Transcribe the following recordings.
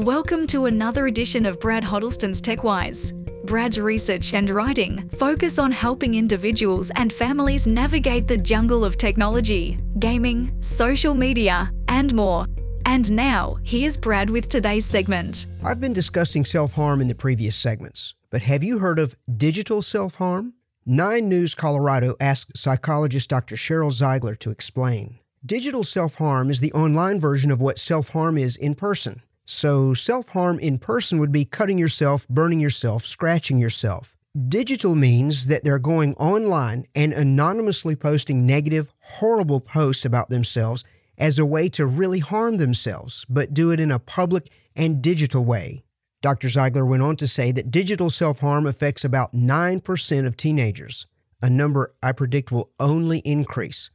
Welcome to another edition of Brad Huddleston's TechWise. Brad's research and writing focus on helping individuals and families navigate the jungle of technology, gaming, social media, and more. And now, here's Brad with today's segment. I've been discussing self harm in the previous segments, but have you heard of digital self harm? Nine News Colorado asked psychologist Dr. Cheryl Zeigler to explain. Digital self harm is the online version of what self harm is in person. So, self harm in person would be cutting yourself, burning yourself, scratching yourself. Digital means that they're going online and anonymously posting negative, horrible posts about themselves as a way to really harm themselves, but do it in a public and digital way. Dr. Zeigler went on to say that digital self harm affects about 9% of teenagers, a number I predict will only increase.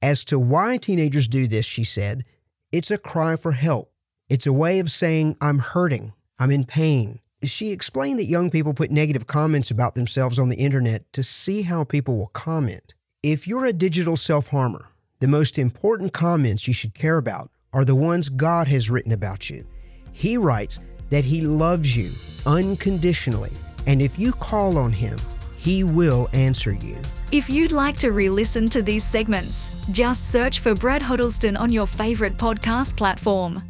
As to why teenagers do this, she said, it's a cry for help it's a way of saying, I'm hurting, I'm in pain. She explained that young people put negative comments about themselves on the internet to see how people will comment. If you're a digital self harmer, the most important comments you should care about are the ones God has written about you. He writes that He loves you unconditionally, and if you call on Him, He will answer you. If you'd like to re listen to these segments, just search for Brad Huddleston on your favorite podcast platform.